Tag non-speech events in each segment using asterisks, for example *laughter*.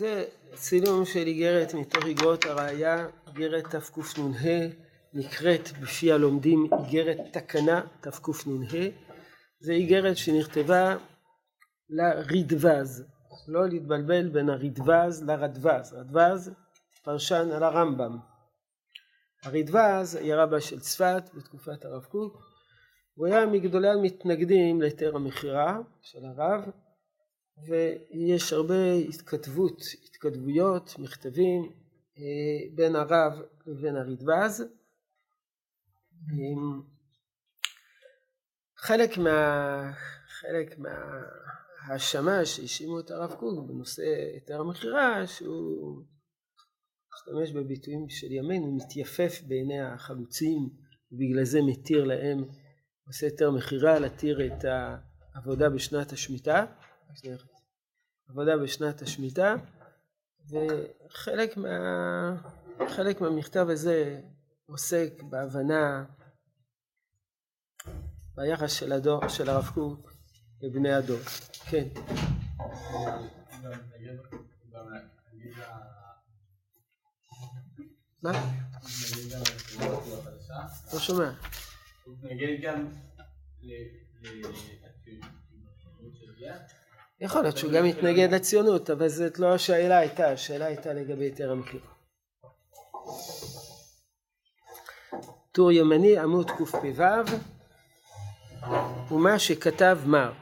זה צילום של איגרת מתוך איגרות הראייה, איגרת תקנ"ה, נקראת בפי הלומדים איגרת תקנה תקנ"ה, זה איגרת שנכתבה לרדווז, לא להתבלבל בין הרדווז לרדווז, רדווז פרשן על הרמב"ם. הרדווז היה רבה של צפת בתקופת הרב קוק, הוא היה מגדולי המתנגדים להיתר המכירה של הרב ויש הרבה התכתבות, התכתבויות, מכתבים אה, בין הרב לבין הרדווז. חלק מה... חלק מההאשמה שהאשימו את הרב קוק בנושא היתר המכירה שהוא משתמש בביטויים של ימינו, מתייפף בעיני החלוצים ובגלל זה מתיר להם עושה היתר מכירה להתיר את העבודה בשנת השמיטה עבודה בשנת השמיטה וחלק מה, חלק מהמכתב הזה עוסק בהבנה ביחס של הדור, של הרב קוק לבני הדור. כן. מה? לא שומע. הוא מתנגד גם יכול להיות שהוא גם מתנגד לציונות, אבל זאת לא השאלה הייתה, השאלה הייתה לגבי היתר המחיר. טור ימני עמוד קפ"ו ומה שכתב מר.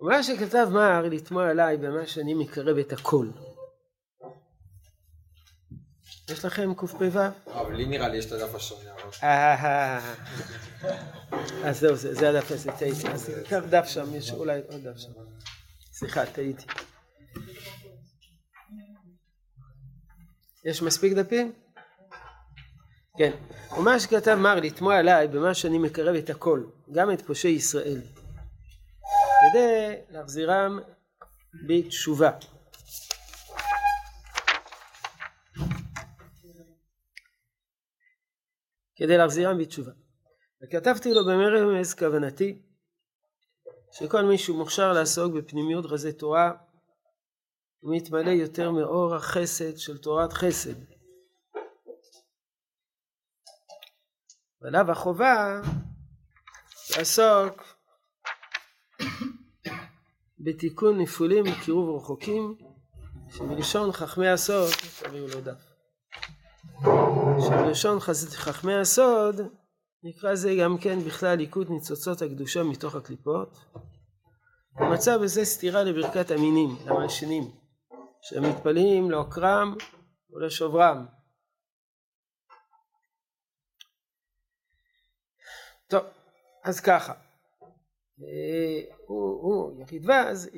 ומה שכתב מר לתמוע עליי במה שאני מקרב את הכל. יש לכם קפ"ו? אבל לי נראה לי יש את הדף השונה. אז זהו, זה הדף הזה, טעיתי. אז קח דף שם, יש אולי עוד דף שם. סליחה, טעיתי. יש מספיק דפים? כן. ומה שכתב מר לתמוע עליי במה שאני מקרב את הכל, גם את פושעי ישראל, כדי להחזירם בתשובה. כדי להחזירם בתשובה. וכתבתי לו במרמז כוונתי שכל מי שהוא מוכשר לעסוק בפנימיות רזי תורה הוא מתמלא יותר מאור החסד של תורת חסד. ועליו החובה לעסוק בתיקון נפולים וקירוב רחוקים שמלשון חכמי הסוד תביאו לו דף שבלשון חכמי הסוד נקרא זה גם כן בכלל ליקוט ניצוצות הקדושה מתוך הקליפות. מצא בזה סתירה לברכת המינים, למלשינים, שמתפללים לעוקרם ולשוברם. טוב, אז ככה, אה, הוא, הוא יחיד ואז,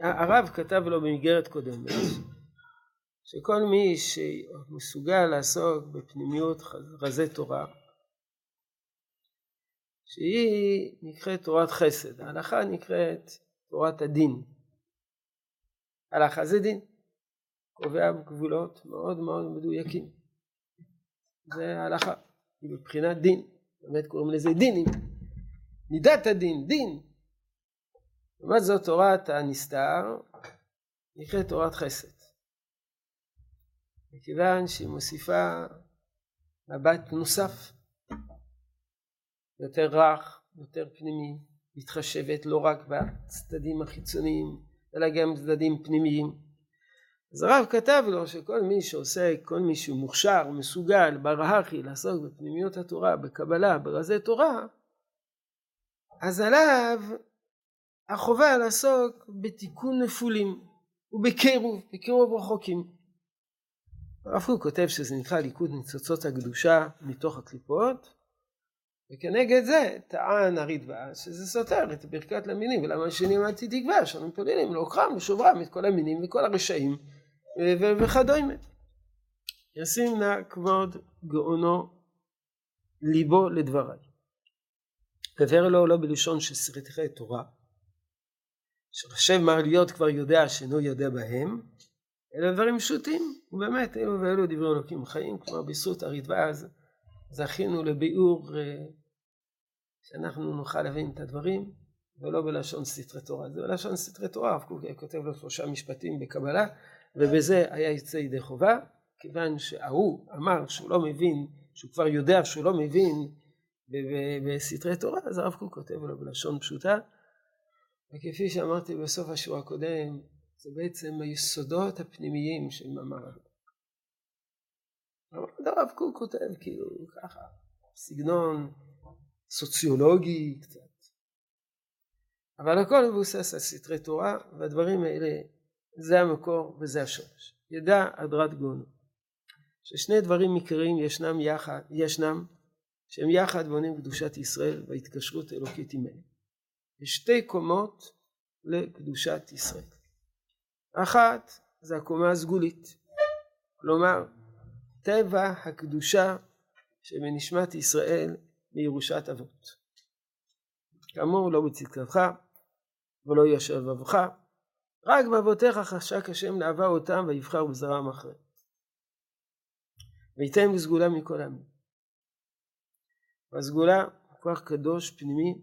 הרב כתב לו במסגרת קודמת שכל מי שמסוגל לעסוק בפנימיות רזי תורה שהיא נקראת תורת חסד, ההלכה נקראת תורת הדין. הלכה זה דין, קובע גבולות מאוד מאוד מדויקים. זה ההלכה, היא מבחינת דין, באמת קוראים לזה דינים, מידת הדין, דין. לעומת זאת תורת הנסתר נקראת תורת חסד. מכיוון שהיא מוסיפה מבט נוסף יותר רך, יותר פנימי, מתחשבת לא רק בצדדים החיצוניים, אלא גם בצדדים פנימיים. אז הרב כתב לו שכל מי שעוסק, כל מי שהוא מוכשר, מסוגל, ברהכי, לעסוק בפנימיות התורה, בקבלה, ברזי תורה, אז עליו החובה לעסוק בתיקון נפולים ובקירוב, בקירוב רחוקים. הרב קוק כותב שזה נקרא ליכוד ניצוצות הקדושה מתוך הקליפות, וכנגד זה טען הרדווה שזה סותר את ברכת למינים ולמה השני אמרתי תקווה שאנו מתפללים לעוקרם ושוברם את כל המינים וכל הרשעים וכדומה. ישים נא כבוד גאונו ליבו לדבריי. דבר לו לא בלשון שריטי תורה שחושב להיות כבר יודע שאינו יודע בהם אלא דברים פשוטים ובאמת אלו ואלו דברי אלוקים חיים כלומר בזכות הרדווה אז זכינו לביאור שאנחנו נוכל להבין את הדברים ולא בלשון סתרי תורה. זה בלשון סתרי תורה, הרב קוק כותב לו שלושה משפטים בקבלה, ובזה היה יוצא ידי חובה, כיוון שההוא אמר שהוא לא מבין, שהוא כבר יודע שהוא לא מבין בסתרי תורה, אז הרב קוק כותב לו בלשון פשוטה, וכפי שאמרתי בסוף השיעור הקודם, זה בעצם היסודות הפנימיים של מאמר הרב. קוק כותב כאילו ככה, סגנון סוציולוגי קצת. אבל הכל מבוסס על סתרי תורה, והדברים האלה, זה המקור וזה השורש. ידע הדרת גאונו, ששני דברים עיקריים ישנם יחד, ישנם, שהם יחד בונים קדושת ישראל והתקשרות אלוקית עמהם. יש שתי קומות לקדושת ישראל. אחת זה הקומה הסגולית, כלומר טבע הקדושה שבנשמת ישראל מירושת אבות. כאמור לא בצדקתך ולא ישר לבבך רק באבותיך חשק השם לאהבה אותם ויבחר בזרעם אחרי. וייתן בסגולה מכל העמים. והסגולה כוח קדוש פנימי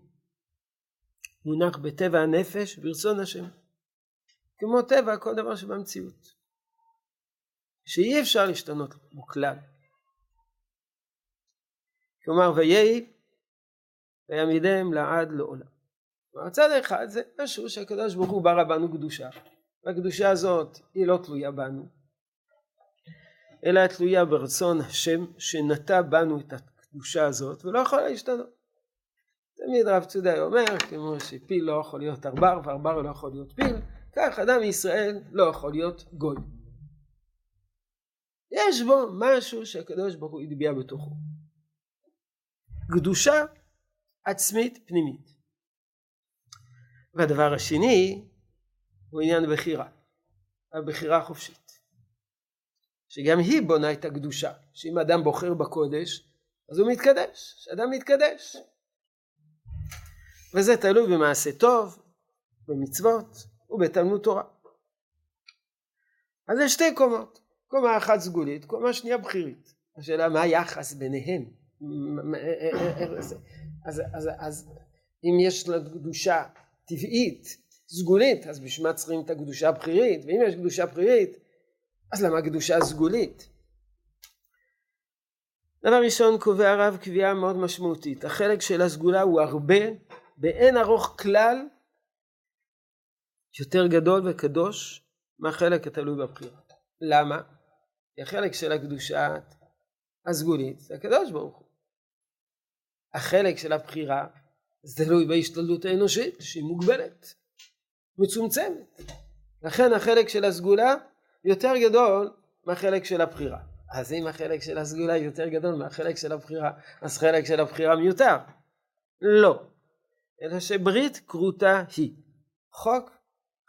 מונח בטבע הנפש ברצון השם. כמו טבע כל דבר שבמציאות. שאי אפשר להשתנות בו כלל. כלומר ויהי ויעמידם לעד לעולם. הצד האחד זה משהו שהקדוש ברוך הוא ברא בנו קדושה והקדושה הזאת היא לא תלויה בנו אלא תלויה ברצון השם שנטע בנו את הקדושה הזאת ולא יכולה להשתנות. תמיד רב צודאי אומר כמו שפיל לא יכול להיות ערבר וערבר לא יכול להיות פיל כך אדם מישראל לא יכול להיות גוי. יש בו משהו שהקדוש ברוך הוא הטביע בתוכו. קדושה עצמית פנימית. והדבר השני הוא עניין בחירה, הבחירה החופשית. שגם היא בונה את הקדושה, שאם אדם בוחר בקודש, אז הוא מתקדש, שאדם מתקדש. וזה תלוי במעשה טוב, במצוות ובתלמוד תורה. אז יש שתי קומות, קומה אחת סגולית, קומה שנייה בכירית. השאלה מה היחס ביניהן? אז, אז, אז אם יש לה קדושה טבעית, סגולית, אז בשביל מה צריכים את הקדושה הבכירית? ואם יש קדושה בכירית, אז למה קדושה סגולית? דבר ראשון קובע הרב קביעה מאוד משמעותית. החלק של הסגולה הוא הרבה, באין ארוך כלל, יותר גדול וקדוש מהחלק התלוי בבחירה. למה? כי החלק של הקדושה הסגולית זה הקדוש ברוך הוא. החלק של הבחירה זה תלוי בהשתלטות האנושית שהיא מוגבלת, מצומצמת. לכן החלק של הסגולה יותר גדול מהחלק של הבחירה. אז אם החלק של הסגולה יותר גדול מהחלק של הבחירה, אז חלק של הבחירה מיותר. לא. אלא שברית כרותה היא. חוק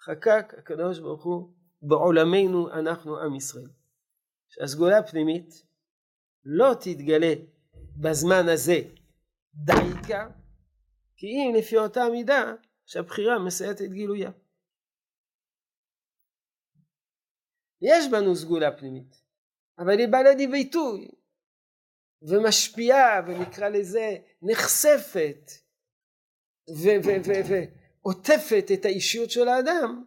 חקק הקדוש ברוך הוא בעולמנו אנחנו עם ישראל. שהסגולה הפנימית לא תתגלה בזמן הזה דייקה, כי אם לפי אותה מידה שהבחירה מסייעת את גילויה. יש בנו סגולה פנימית, אבל היא באה לידי ביטוי ומשפיעה ונקרא לזה נחשפת ועוטפת את האישיות של האדם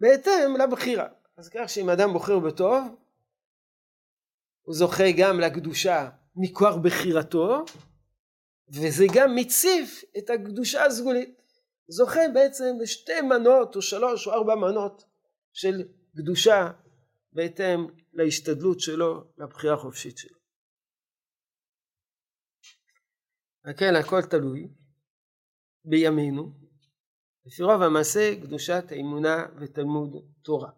בהתאם לבחירה. אז כך שאם אדם בוחר בטוב, הוא זוכה גם לקדושה מכוח בחירתו, וזה גם מציף את הקדושה הסגולית. זוכה בעצם לשתי מנות או שלוש או ארבע מנות של קדושה בהתאם להשתדלות שלו, לבחירה החופשית שלו. כן, הכל תלוי בימינו, לפי רוב המעשה קדושת האמונה ותלמוד תורה.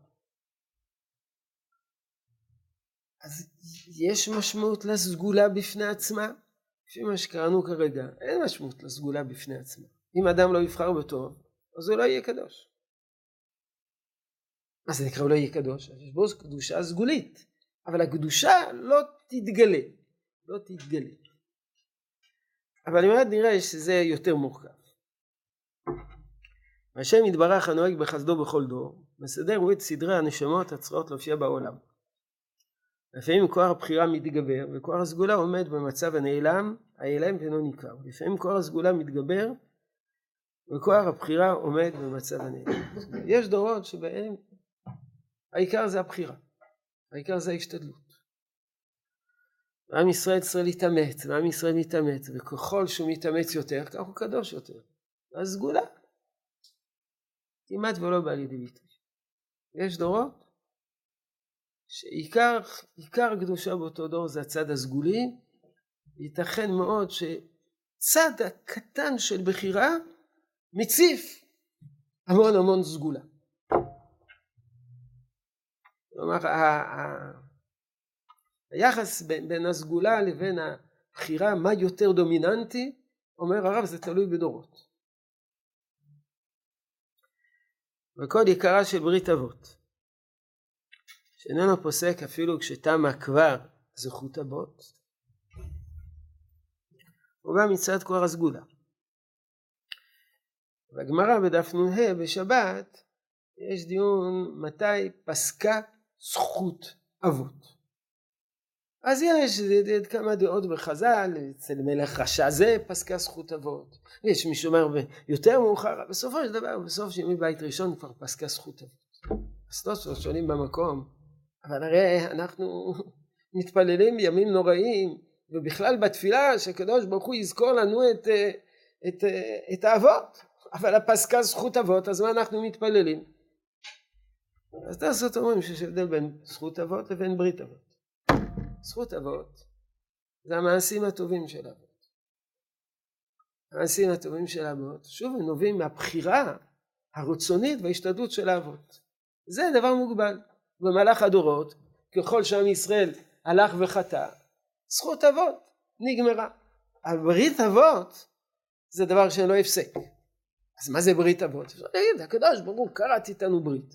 אז יש משמעות לסגולה בפני עצמה? לפי מה שקראנו כרגע, אין משמעות לסגולה בפני עצמה. אם אדם לא יבחר בטוב, אז הוא לא יהיה קדוש. מה זה נקרא הוא לא יהיה קדוש? יש בו קדושה סגולית, אבל הקדושה לא תתגלה, לא תתגלה. אבל מיד נראה שזה יותר מורכב. השם יתברך הנוהג בחסדו בכל דור, מסדר הוא את סדרי הנשמות הצריכות להופיע בעולם. לפעמים כוח הבחירה מתגבר וכוח הסגולה עומד במצב הנעלם, העלם ואינו ניכר. לפעמים כוח הסגולה מתגבר וכוח הבחירה עומד במצב הנהנה. יש דורות שבהם העיקר זה הבחירה, העיקר זה ההשתדלות. עם ישראל צריך להתאמץ, ועם ישראל מתאמץ, וככל שהוא מתאמץ יותר, כך הוא קדוש יותר. הסגולה כמעט ולא בא לידי ביטוי. יש דורות שעיקר הקדושה באותו דור זה הצד הסגולי, ייתכן מאוד שצד הקטן של בחירה מציף המון המון סגולה. כלומר, היחס בין הסגולה לבין הבחירה, מה יותר דומיננטי, אומר הרב, זה תלוי בדורות. וכל עיקרה של ברית אבות, שאיננו פוסק אפילו כשתמה כבר זכות אבות, הוא גם מצד כבר הסגולה. בגמרא בדף נ"ה בשבת יש דיון מתי פסקה זכות אבות. אז יש כמה דעות בחז"ל, אצל מלך רשע זה פסקה זכות אבות, יש מי שאומר יותר מאוחר, בסופו של דבר, בסוף של ימי בית ראשון כבר פסקה זכות אבות. אז תוספות שואלים במקום, אבל הרי אנחנו *laughs* מתפללים בימים נוראים, ובכלל בתפילה שהקדוש ברוך הוא יזכור לנו את, את, את, את האבות, אבל הפסקה זכות אבות, אז מה אנחנו מתפללים? אז תעשות אומרים שיש הבדל בין זכות אבות לבין ברית אבות. זכות אבות זה המעשים הטובים של אבות. המעשים הטובים של אבות, שוב, הם נובעים מהבחירה הרצונית וההשתדלות של האבות. זה דבר מוגבל. במהלך הדורות, ככל שעם ישראל הלך וחטא, זכות אבות נגמרה. הברית אבות זה דבר שלא הפסק. אז מה זה ברית אבות? אפשר להגיד, הקדוש ברוך הוא כרת איתנו ברית.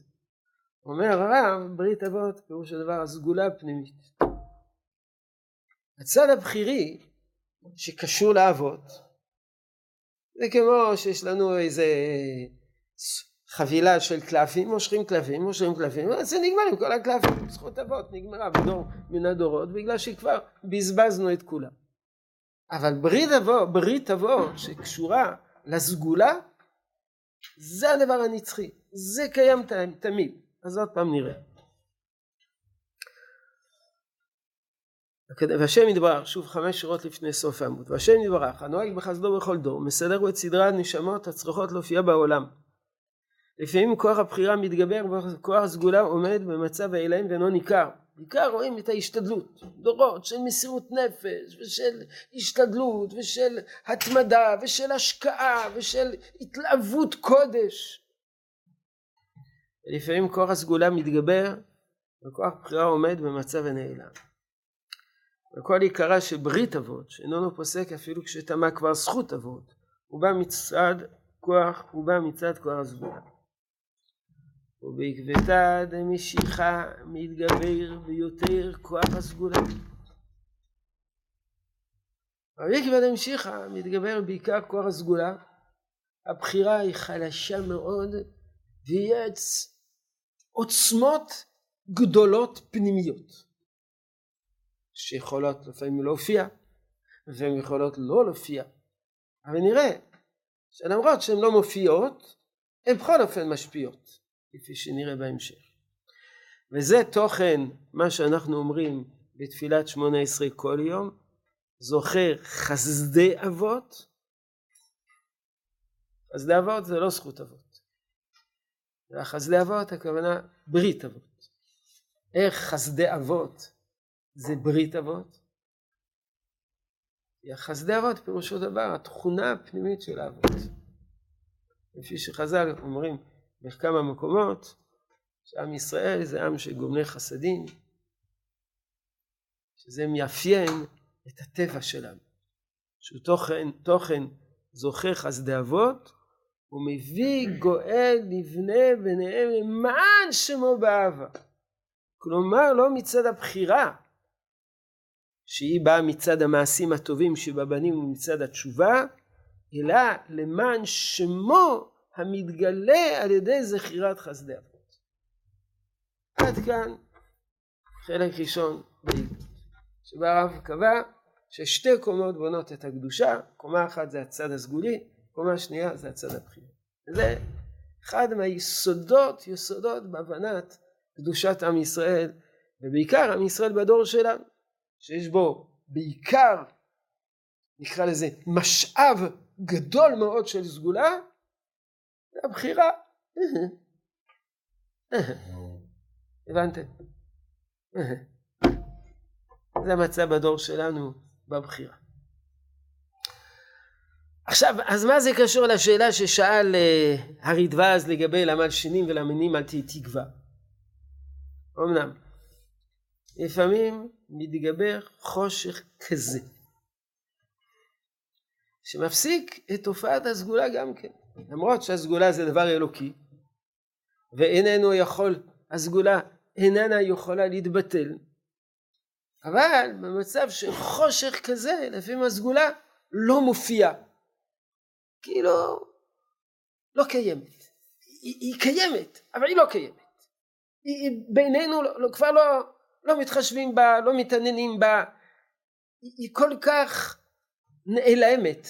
אומר הרב, ברית אבות פירוש הדבר הסגולה הפנימית. הצד הבכירי שקשור לאבות זה כמו שיש לנו איזה חבילה של קלפים, מושכים קלפים, מושכים קלפים, זה נגמר עם כל הקלפים, זכות אבות נגמרה בדור מן הדורות בגלל שכבר בזבזנו את כולם. אבל ברית אבות, ברית אבות שקשורה לסגולה זה הדבר הנצחי, זה קיים תמיד. אז עוד פעם נראה. והשם יתברך, שוב חמש שורות לפני סוף העמוד, והשם יתברך, הנוהג בחסדו בכל דור, מסדר את סדרי הנשמות הצריכות להופיע בעולם. לפעמים כוח הבחירה מתגבר וכוח הסגולה עומד במצב האלוהים ואינו ניכר. בעיקר רואים את ההשתדלות, דורות של מסירות נפש ושל השתדלות ושל התמדה ושל השקעה ושל התלהבות קודש. ולפעמים כוח הסגולה מתגבר וכוח בחירה עומד במצב הנעלם. וכל עיקרה של ברית אבות, שאיננו פוסק אפילו כשתמה כבר זכות אבות, הוא בא מצד כוח, הוא בא מצד כוח הסגולה. ובעקבתא דמשיכה מתגבר ביותר כוח הסגולה. בעקבתא דמשיכה מתגבר בעיקר כוח הסגולה. הבחירה היא חלשה מאוד ויש עוצמות גדולות פנימיות. שיכולות לפעמים להופיע, לפעמים יכולות לא להופיע. אבל נראה שלמרות שהן לא מופיעות, הן בכל אופן משפיעות, כפי שנראה בהמשך. וזה תוכן מה שאנחנו אומרים בתפילת שמונה עשרה כל יום, זוכר חסדי אבות. חסדי אבות זה לא זכות אבות. והחסדי אבות הכוונה ברית אבות. איך חסדי אבות זה ברית אבות. חסדי אבות פירושו דבר התכונה הפנימית של האבות. לפי שחז"ל אומרים בכמה מקומות שעם ישראל זה עם של גומלי חסדים, שזה מאפיין את הטבע שלנו, שהוא תוכן, תוכן זוכה חסדי אבות, הוא מביא גואל לבנה ביניהם למען שמו באהבה. כלומר לא מצד הבחירה, שהיא באה מצד המעשים הטובים שבבנים ומצד התשובה, אלא למען שמו המתגלה על ידי זכירת חסדי אבות. עד כאן חלק ראשון בעברית, שבה הרב קבע ששתי קומות בונות את הקדושה, קומה אחת זה הצד הסגולי, קומה שנייה זה הצד הבחירה. זה אחד מהיסודות, יסודות בהבנת קדושת עם ישראל, ובעיקר עם ישראל בדור שלנו, שיש בו בעיקר, נקרא לזה, משאב גדול מאוד של סגולה, זה הבחירה. הבנתם? זה המצב בדור שלנו בבחירה. עכשיו, אז מה זה קשור לשאלה ששאל uh, הרדווז לגבי למלשינים ולמינים אל תהי תקווה? אמנם, לפעמים מתגבר חושך כזה, שמפסיק את תופעת הסגולה גם כן. למרות שהסגולה זה דבר אלוקי, ואיננו יכול, הסגולה איננה יכולה להתבטל, אבל במצב של חושך כזה, לפעמים הסגולה לא מופיעה. כאילו, לא קיימת. היא, היא קיימת, אבל היא לא קיימת. היא, היא בינינו לא, לא, כבר לא, לא מתחשבים בה, לא מתעניינים בה. היא, כל כך נעלמת,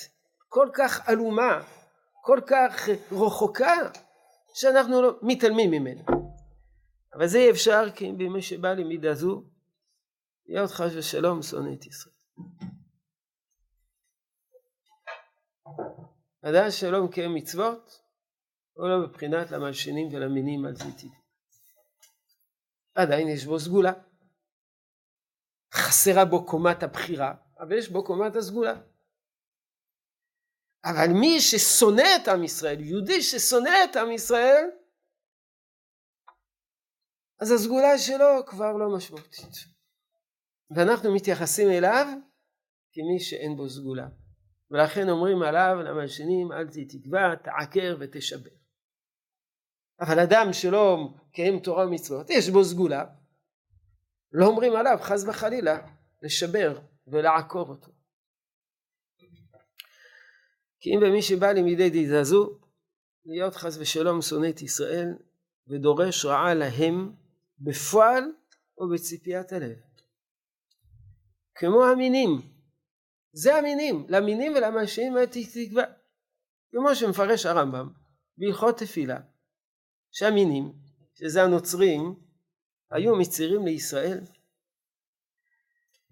כל כך עלומה, כל כך רחוקה, שאנחנו לא מתעלמים ממנה. אבל זה אפשר כי בימי שבא למידה זו, להיות חס ושלום שונא את ישראל. אדם שלא מקיים מצוות, או לא בבחינת למלשינים ולמינים על זיתים. עדיין יש בו סגולה. חסרה בו קומת הבחירה, אבל יש בו קומת הסגולה. אבל מי ששונא את עם ישראל, יהודי ששונא את עם ישראל, אז הסגולה שלו כבר לא משמעותית. ואנחנו מתייחסים אליו כמי שאין בו סגולה. ולכן אומרים עליו למלשינים אל תתקווה, תעקר ותשבר. אבל אדם שלא מקיים תורה ומצוות, יש בו סגולה, לא אומרים עליו חס וחלילה לשבר ולעקור אותו. כי אם במי שבא למידי דידה זו, להיות חס ושלום שונא את ישראל ודורש רעה להם בפועל או בציפיית הלב. כמו המינים זה המינים, למינים ולמלשינים תקווה. כמו שמפרש הרמב"ם בהלכות תפילה, שהמינים, שזה הנוצרים, היו מצעירים לישראל,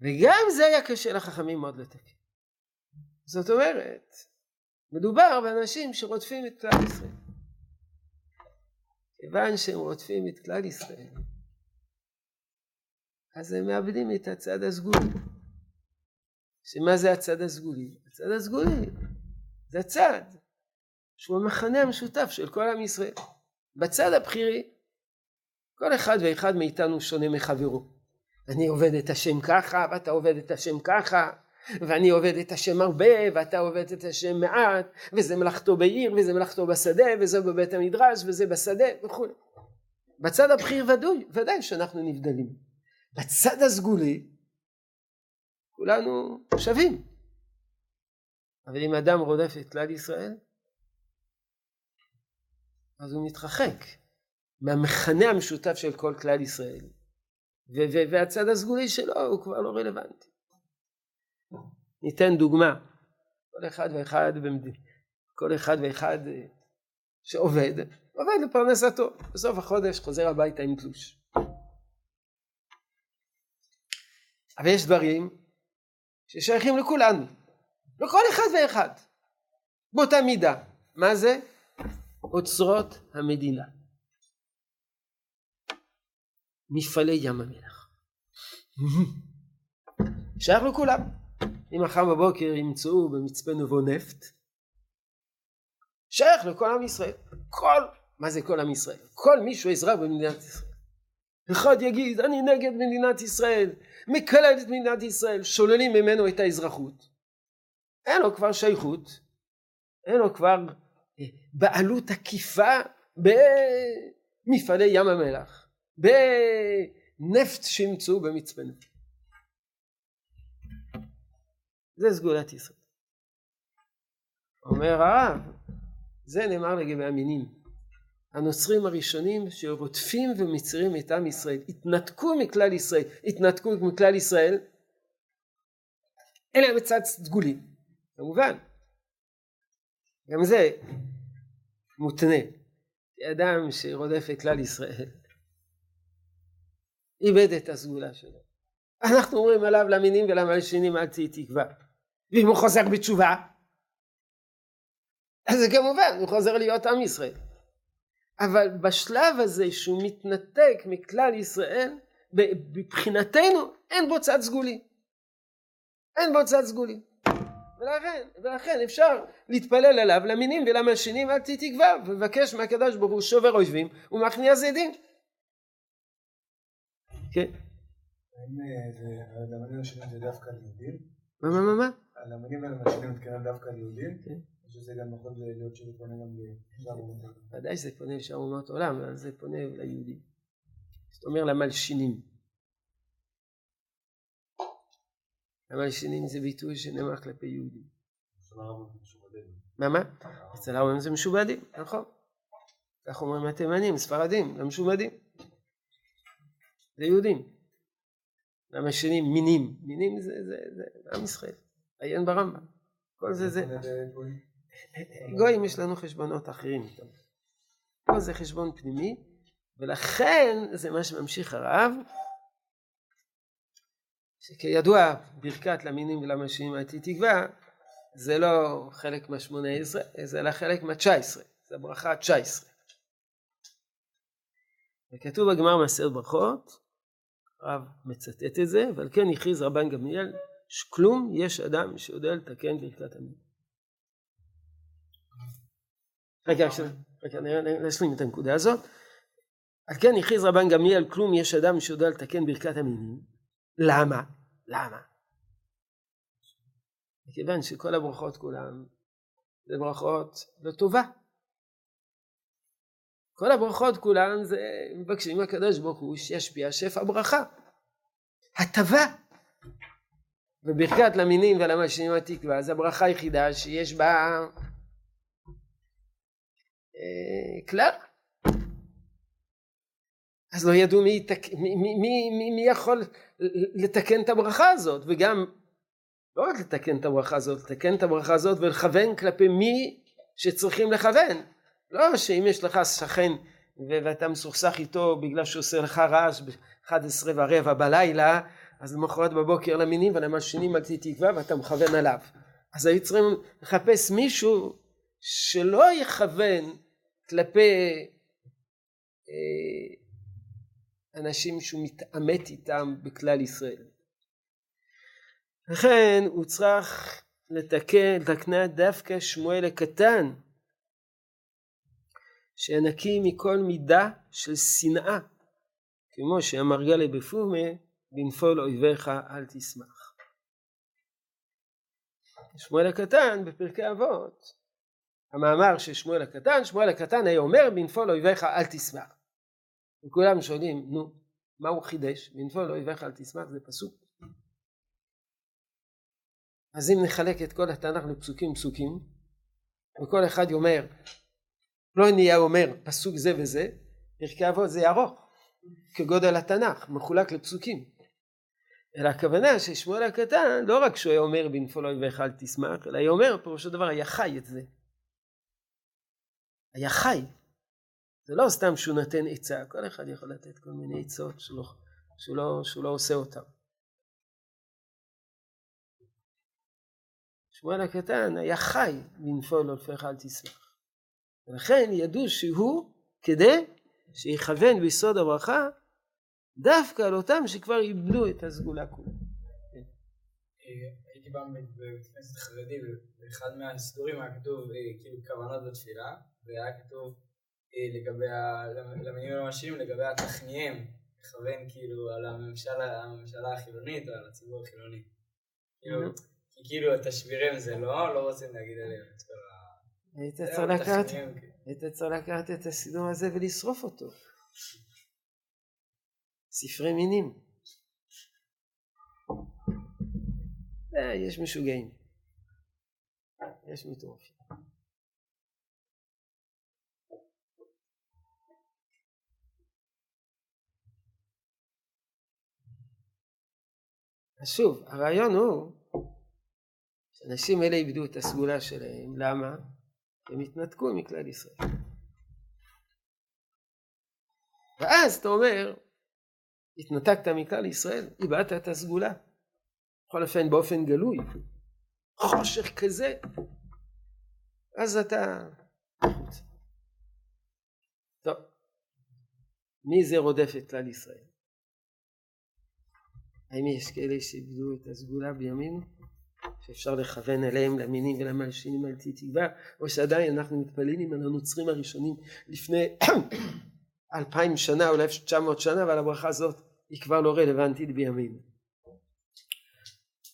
וגם זה היה קשה לחכמים מאוד לתקן. זאת אומרת, מדובר באנשים שרודפים את כלל ישראל. כיוון שהם רודפים את כלל ישראל, אז הם מאבדים את הצד הסגולי. שמה זה הצד הסגולי? הצד הסגולי זה הצד שהוא המחנה המשותף של כל עם ישראל. בצד הבחירי כל אחד ואחד מאיתנו שונה מחברו. אני עובד את השם ככה ואתה עובד את השם ככה ואני עובד את השם הרבה ואתה עובד את השם מעט וזה מלאכתו בעיר וזה מלאכתו בשדה וזה בבית המדרש וזה בשדה וכו'. בצד הבחיר ודאי, ודאי שאנחנו נבדלים. בצד הסגולי כולנו שווים. אבל אם אדם רודף את כלל ישראל, אז הוא מתרחק מהמכנה המשותף של כל כלל ישראל. והצד הסגולי שלו הוא כבר לא רלוונטי. ניתן דוגמה, כל אחד ואחד, במד... כל אחד ואחד שעובד, עובד לפרנסתו, בסוף החודש חוזר הביתה עם תלוש. אבל יש דברים ששייכים לכולנו, לכל אחד ואחד, באותה מידה. מה זה? אוצרות המדינה. מפעלי ים המלח. שייך לכולם. אם מחר בבוקר ימצאו במצפה נבו נפט, שייך לכל עם ישראל. כל, מה זה כל עם ישראל? כל מי שהוא אזרח במדינת ישראל. אחד יגיד אני נגד מדינת ישראל, מקלל את מדינת ישראל, שוללים ממנו את האזרחות. אין לו כבר שייכות, אין לו כבר אה, בעלות עקיפה במפעלי ים המלח, בנפט שימצאו במצפנו. זה סגולת ישראל. אומר הרב, זה נאמר לגבי המינים. הנוצרים הראשונים שרודפים ומצרים את עם ישראל, התנתקו מכלל ישראל, התנתקו מכלל ישראל, אין להם צד סגולי, כמובן. גם זה מותנה. אדם שרודף את כלל ישראל איבד את הסגולה שלו. אנחנו אומרים עליו למינים ולמלשינים אל תהי תקווה. ואם הוא חוזר בתשובה, אז זה כמובן, הוא חוזר להיות עם ישראל. אבל בשלב הזה שהוא מתנתק מכלל ישראל, מבחינתנו אין בו צד סגולי. אין בו צד סגולי. ולכן, ולכן אפשר להתפלל עליו למינים ולמלשינים אל תהי תקווה ולבקש מהקדוש ברוך הוא שובר אויבים ומכניע זדים. כן. האם אה, הלמנים השונים זה דווקא ליהודים? מה מה מה מה? הלמנים משנים מתכוונים דווקא ליהודים? כן. או שזה גם יכול להיות שזה פונה גם לשאר אומות העולם? ודאי שזה פונה לשאר אומות עולם, אבל זה פונה ליהודים. זאת אומרת למלשינים. המלשינים זה ביטוי שנאמר כלפי יהודים. מה מה? אצל העולם זה משובדים, נכון. כך אומרים התימנים, ספרדים, גם משובדים. זה יהודים. למה שני מינים? מינים זה, זה, זה, עם ישראל. עיין ברמב"ם. כל זה זה. גויים יש לנו חשבונות אחרים איתם. פה זה חשבון פנימי, ולכן זה מה שממשיך הרב, שכידוע ברכת למינים ולמשינים הייתי תקווה, זה לא חלק מהשמונה עשרה, זה אלא חלק מהתשע עשרה, זה הברכה התשע עשרה. וכתוב בגמר מעשר ברכות, הרב מצטט את זה, ועל כן הכריז רבן גמליאל, שכלום יש אדם שיודע לתקן ברכת המין. רגע, רגע, נשלים את הנקודה הזאת. על כן הכריז רבן גמליאל, כלום יש אדם שיודע לתקן ברכת המינים. למה? למה? מכיוון שכל הברכות כולן זה ברכות לטובה. כל הברכות כולן זה מבקשים מהקדוש ברוך הוא שישפיע שפע ברכה. הטבה. וברכת למינים ולמשינים התקווה זה הברכה היחידה שיש בה אה, כלל. אז לא ידעו מי, יתק... מי, מי, מי, מי יכול לתקן את הברכה הזאת וגם לא רק לתקן את הברכה הזאת, לתקן את הברכה הזאת ולכוון כלפי מי שצריכים לכוון. לא שאם יש לך שכן ואתה מסוכסך איתו בגלל שהוא עושה לך רעש ב-11 ורבע בלילה, אז למחרת בבוקר למינים ולמלשינים על תקווה ואתה מכוון עליו. אז היו צריכים לחפש מישהו שלא יכוון כלפי אה, אנשים שהוא מתעמת איתם בכלל ישראל. לכן הוא צריך לתקן, לתקנה דווקא שמואל הקטן שנקי מכל מידה של שנאה כמו שאמר גלי בפומה בנפול אויביך אל תשמח. שמואל הקטן בפרקי אבות המאמר של שמואל הקטן שמואל הקטן היה אומר בנפול אויביך אל תשמח. וכולם שואלים נו מה הוא חידש בנפול אויביך אל תשמח זה פסוק אז אם נחלק את כל התנ"ך לפסוקים פסוקים וכל אחד אומר לא נהיה אומר פסוק זה וזה פרקי אבות זה ארוך כגודל התנ"ך מחולק לפסוקים. אלא הכוונה ששמואל הקטן לא רק שהוא היה אומר בנפול אויביך אל תשמח אלא היה אומר פירושו דבר היה חי את זה היה חי. זה לא סתם שהוא נותן עצה כל אחד יכול לתת כל מיני עצות שהוא לא, שהוא לא, שהוא לא עושה אותן. שמואל הקטן היה חי בנפול אויביך אל תשמח ולכן ידעו שהוא כדי שיכוון ביסוד הברכה דווקא על אותם שכבר איבדו את הסגולה כולה. הייתי פעם בבית כנסת חרדי ואחד מהסידורים היה כתוב אה, כאילו כוונות בתפילה והיה כתוב אה, לגבי הלמינים הממשיים לגבי הטכניהם לכוון כאילו על הממשלה החילונית או על הציבור החילוני. כאילו, כי כאילו את השבירים זה לא, לא רוצים להגיד עליהם את כל ה... היית צריך לקחת, היית צריך לקחת את הסידור הזה ולשרוף אותו. ספרי מינים. אה, יש משוגעים. יש מטורפים. אז שוב, הרעיון הוא שאנשים אלה איבדו את הסגולה שלהם, למה? הם התנתקו מכלל ישראל. ואז אתה אומר, התנתקת מכלל ישראל, איבדת את הסגולה. בכל אופן באופן גלוי, חושך כזה, אז אתה טוב, מי זה רודף את כלל ישראל? האם יש כאלה שאיבדו את הסגולה בימינו? שאפשר לכוון אליהם למינים ולמלשינים על תקווה, או שעדיין אנחנו מתפללים על הנוצרים הראשונים לפני *coughs* אלפיים שנה, אולי תשע מאות שנה, אבל הברכה הזאת היא כבר לא רלוונטית בימינו.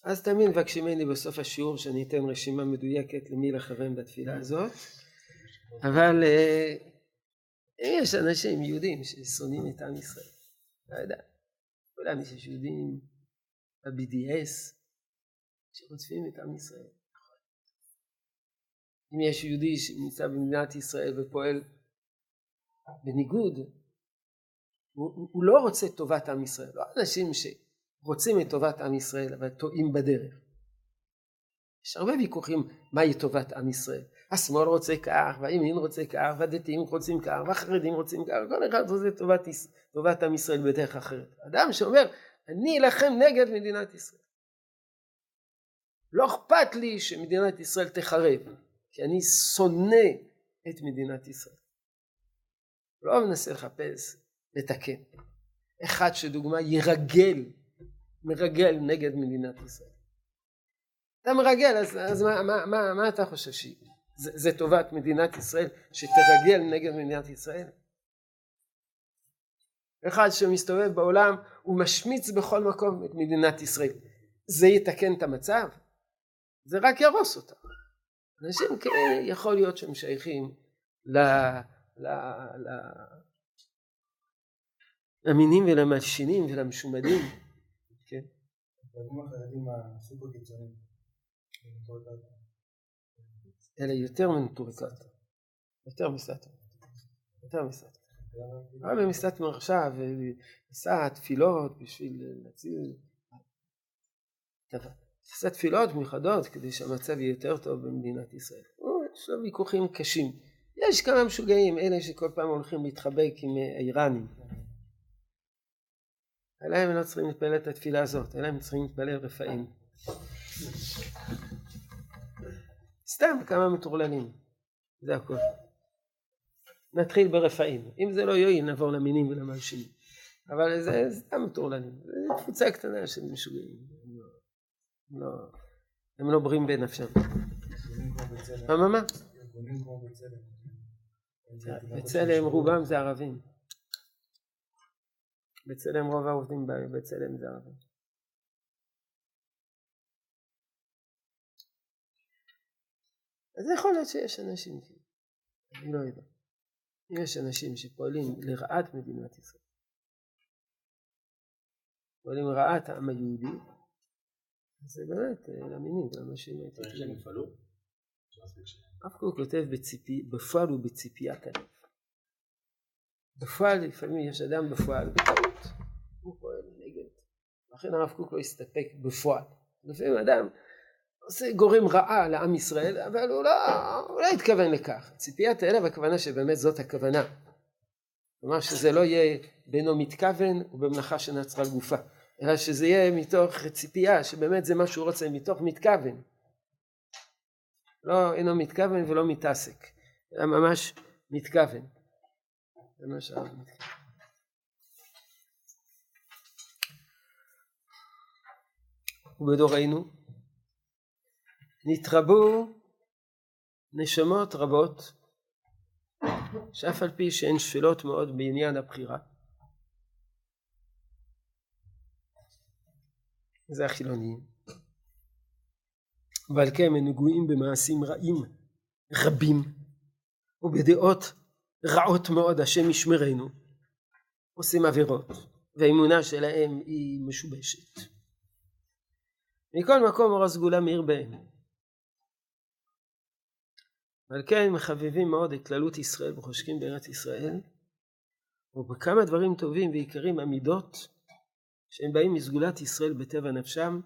אז תמיד מבקשים ממני בסוף השיעור שאני אתן רשימה מדויקת למי לכוון בתפילה הזאת, אבל אה, יש אנשים יהודים ששונאים את עם ישראל, לא יודע, כולם יש יהודים ב-BDS שרודפים את עם ישראל. אם יש יהודי שנמצא במדינת ישראל ופועל בניגוד, הוא, הוא לא רוצה טובת עם ישראל, לא אנשים שרוצים את טובת עם ישראל אבל טועים בדרך. יש הרבה ויכוחים מהי טובת עם ישראל. השמאל רוצה כך, והימין רוצה כך, והדתיים רוצים כך, והחרדים רוצים כך, כל אחד רוצה טובת, טובת עם ישראל בדרך אחרת. אדם שאומר, אני אלחם נגד מדינת ישראל. לא אכפת לי שמדינת ישראל תחרב, כי אני שונא את מדינת ישראל. לא מנסה לחפש לתקן. אחד שדוגמה ירגל, מרגל נגד מדינת ישראל. אתה מרגל, אז, אז מה, מה, מה, מה אתה חושב שהיא? זה, זה טובת מדינת ישראל שתרגל נגד מדינת ישראל? אחד שמסתובב בעולם הוא משמיץ בכל מקום את מדינת ישראל. זה יתקן את המצב? זה רק יהרוס אותה. אנשים כאלה יכול להיות שהם שייכים ל... ל... ל... למינים ולמלשינים ולמשומדים, כן? אלה יותר מנטוריקת, יותר מסתתר, יותר מסתתר. הרבי מסתתר עכשיו עשה תפילות בשביל להציל, עשה תפילות מיוחדות כדי שהמצב יהיה יותר טוב במדינת ישראל. יש לו ויכוחים קשים. יש כמה משוגעים, אלה שכל פעם הולכים להתחבק עם האיראנים. אלא הם לא צריכים להתפלל את התפילה הזאת, אלא הם צריכים להתפלל רפאים. סתם כמה מטורללים, זה הכל. נתחיל ברפאים, אם זה לא יועיל נעבור למינים ולמלשינים, אבל זה סתם מטורללים, זה קבוצה קטנה של משוגעים, לא, הם לא, בריאים בנפשם. מה מה מה? בצלם רובם זה ערבים. בצלם רוב העובדים בצלם זה ערבים. אז יכול להיות שיש אנשים, אני לא יודע, יש אנשים שפועלים לרעת מדינת ישראל, פועלים לרעת העם היהודי, זה באמת אה, למינים, זה אנשים... צריך שהם יפעלו? אף אחד כותב בציפי, בפועל הוא בציפיית הלב. בפועל לפעמים יש אדם בפועל בטעות, הוא פועל נגד. לכן הרב קוק לא הסתפק בפועל. לפעמים אדם עושה גורם רעה לעם ישראל, אבל הוא לא, הוא לא התכוון לכך. ציפיית האלף הכוונה שבאמת זאת הכוונה. כלומר שזה לא יהיה בינו מתכוון ובמלאכה שנצרה גופה, אלא שזה יהיה מתוך ציפייה שבאמת זה מה שהוא רוצה, מתוך מתכוון. לא אינו מתכוון ולא מתעסק, אלא ממש מתכוון. מתכוון. ובדורנו נתרבו נשמות רבות שאף על פי שהן שפלות מאוד בעניין הבחירה זה החילונים. ועל כן הם נגועים במעשים רעים רבים ובדעות רעות מאוד השם ישמרנו. עושים עבירות והאמונה שלהם היא משובשת. מכל מקום אור הסגולה מאיר בהם ועל כן הם מחבבים מאוד את כללות ישראל וחושקים בארץ ישראל, ובכמה דברים טובים ויקרים המידות שהם באים מסגולת ישראל בטבע נפשם,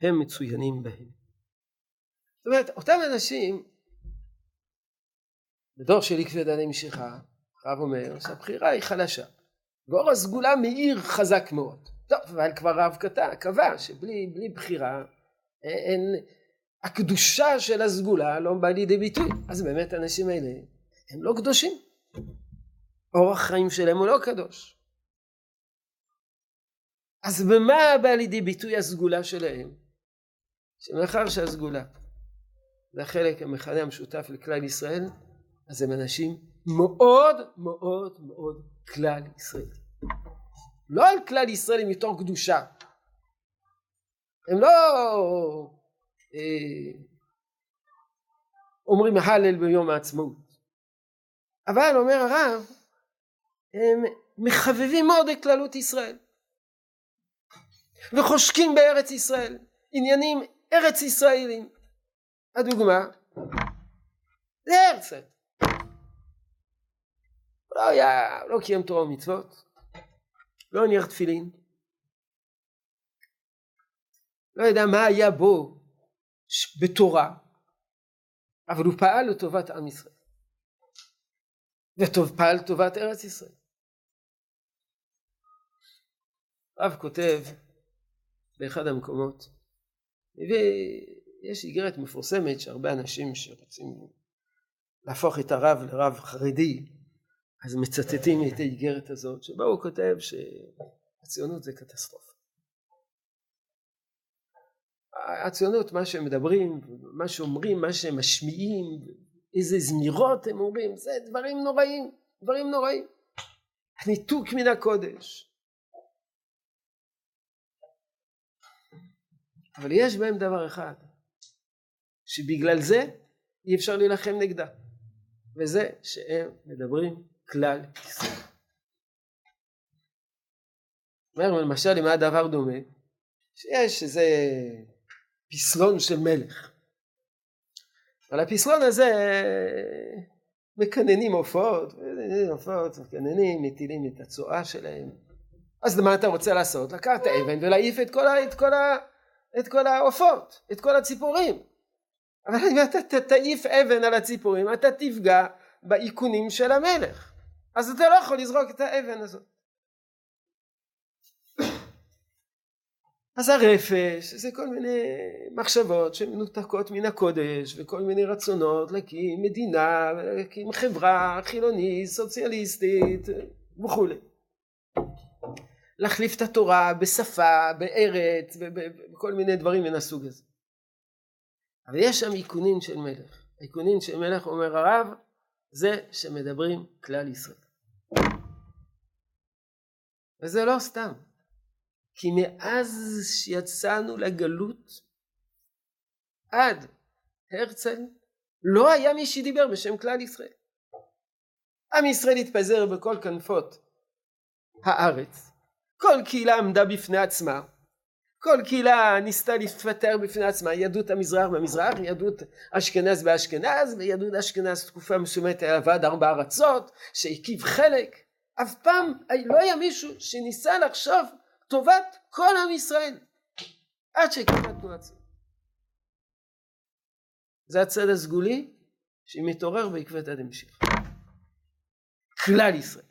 הם מצוינים בהם. זאת אומרת, אותם אנשים בדור של עקבי דני משיכה, הרב אומר שהבחירה היא חלשה. ואור הסגולה מאיר חזק מאוד. טוב, אבל כבר הרב קבע שבלי בחירה אין, הקדושה של הסגולה לא באה לידי ביטוי. אז באמת האנשים האלה הם לא קדושים. אורח חיים שלהם הוא לא קדוש. אז במה בא לידי ביטוי הסגולה שלהם? שמאחר שהסגולה זה החלק המכנה המשותף לכלל ישראל, אז הם אנשים מאוד מאוד מאוד כלל ישראל. לא על כלל ישראל מתוך קדושה. הם לא אה, אומרים הלל ביום העצמאות. אבל אומר הרב, הם מחבבים מאוד את כללות ישראל. וחושקים בארץ ישראל, עניינים ארץ ישראלים. הדוגמה, זה הרצל. לא היה, לא קיים תורה ומצוות, לא הניח תפילין, לא ידע מה היה בו בתורה, אבל הוא פעל לטובת עם ישראל. וטוב פעל לטובת ארץ ישראל. רב כותב באחד המקומות, ויש איגרת מפורסמת שהרבה אנשים שרוצים להפוך את הרב לרב חרדי, אז מצטטים את האיגרת הזאת, שבה הוא כותב שהציונות זה קטסטרופה. הציונות, מה שהם מדברים, מה שאומרים, מה שהם משמיעים, איזה זמירות הם אומרים, זה דברים נוראים, דברים נוראים. הניתוק מן הקודש. אבל יש בהם דבר אחד, שבגלל זה אי אפשר להילחם נגדה, וזה שהם מדברים כלל ישראל. אומר למשל אם היה דבר דומה, שיש איזה פסלון של מלך. על הפסלון הזה מקננים עופות, עופות, מקננים, מטילים את הצואה שלהם. אז מה אתה רוצה לעשות? לקחת אבן ולהעיף את כל, ה, את כל, ה, את כל העופות, את כל הציפורים. אבל אם אתה תעיף אבן על הציפורים, אתה תפגע באיכונים של המלך. אז אתה לא יכול לזרוק את האבן הזאת. אז הרפש זה כל מיני מחשבות שמנותקות מן הקודש וכל מיני רצונות להקים מדינה, להקים חברה חילונית, סוציאליסטית וכולי. להחליף את התורה בשפה, בארץ ובכל מיני דברים מן הסוג הזה. אבל יש שם איכונים של מלך. האיכונים של מלך אומר הרב זה שמדברים כלל ישראל. וזה לא סתם. כי מאז שיצאנו לגלות עד הרצל לא היה מי שדיבר בשם כלל ישראל. עם ישראל התפזר בכל כנפות הארץ, כל קהילה עמדה בפני עצמה, כל קהילה ניסתה לפטר בפני עצמה, יהדות המזרח במזרח, יהדות אשכנז באשכנז, ויהדות אשכנז תקופה מסוימת עבד ארבע ארצות, שהקיף חלק, אף פעם לא היה מישהו שניסה לחשוב טובת כל עם ישראל עד שקמה תנועת ציון. זה הצד הסגולי שמתעורר בעקבות הדמשיך. כלל ישראל.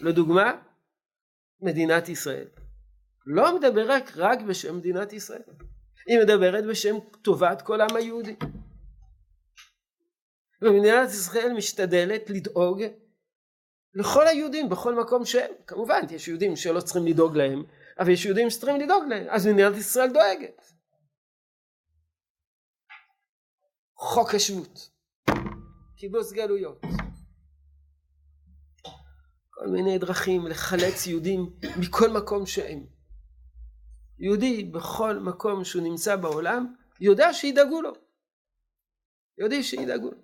לדוגמה, מדינת ישראל לא מדברת רק בשם מדינת ישראל, היא מדברת בשם טובת כל העם היהודי. ומדינת ישראל משתדלת לדאוג לכל היהודים בכל מקום שהם. כמובן, יש יהודים שלא צריכים לדאוג להם, אבל יש יהודים שצריכים לדאוג להם, אז מדינת ישראל דואגת. חוק השבות, קיבוץ גלויות, מיני דרכים לחלץ יהודים מכל מקום שהם. יהודי בכל מקום שהוא נמצא בעולם יודע שידאגו לו. יודעים שידאגו לו.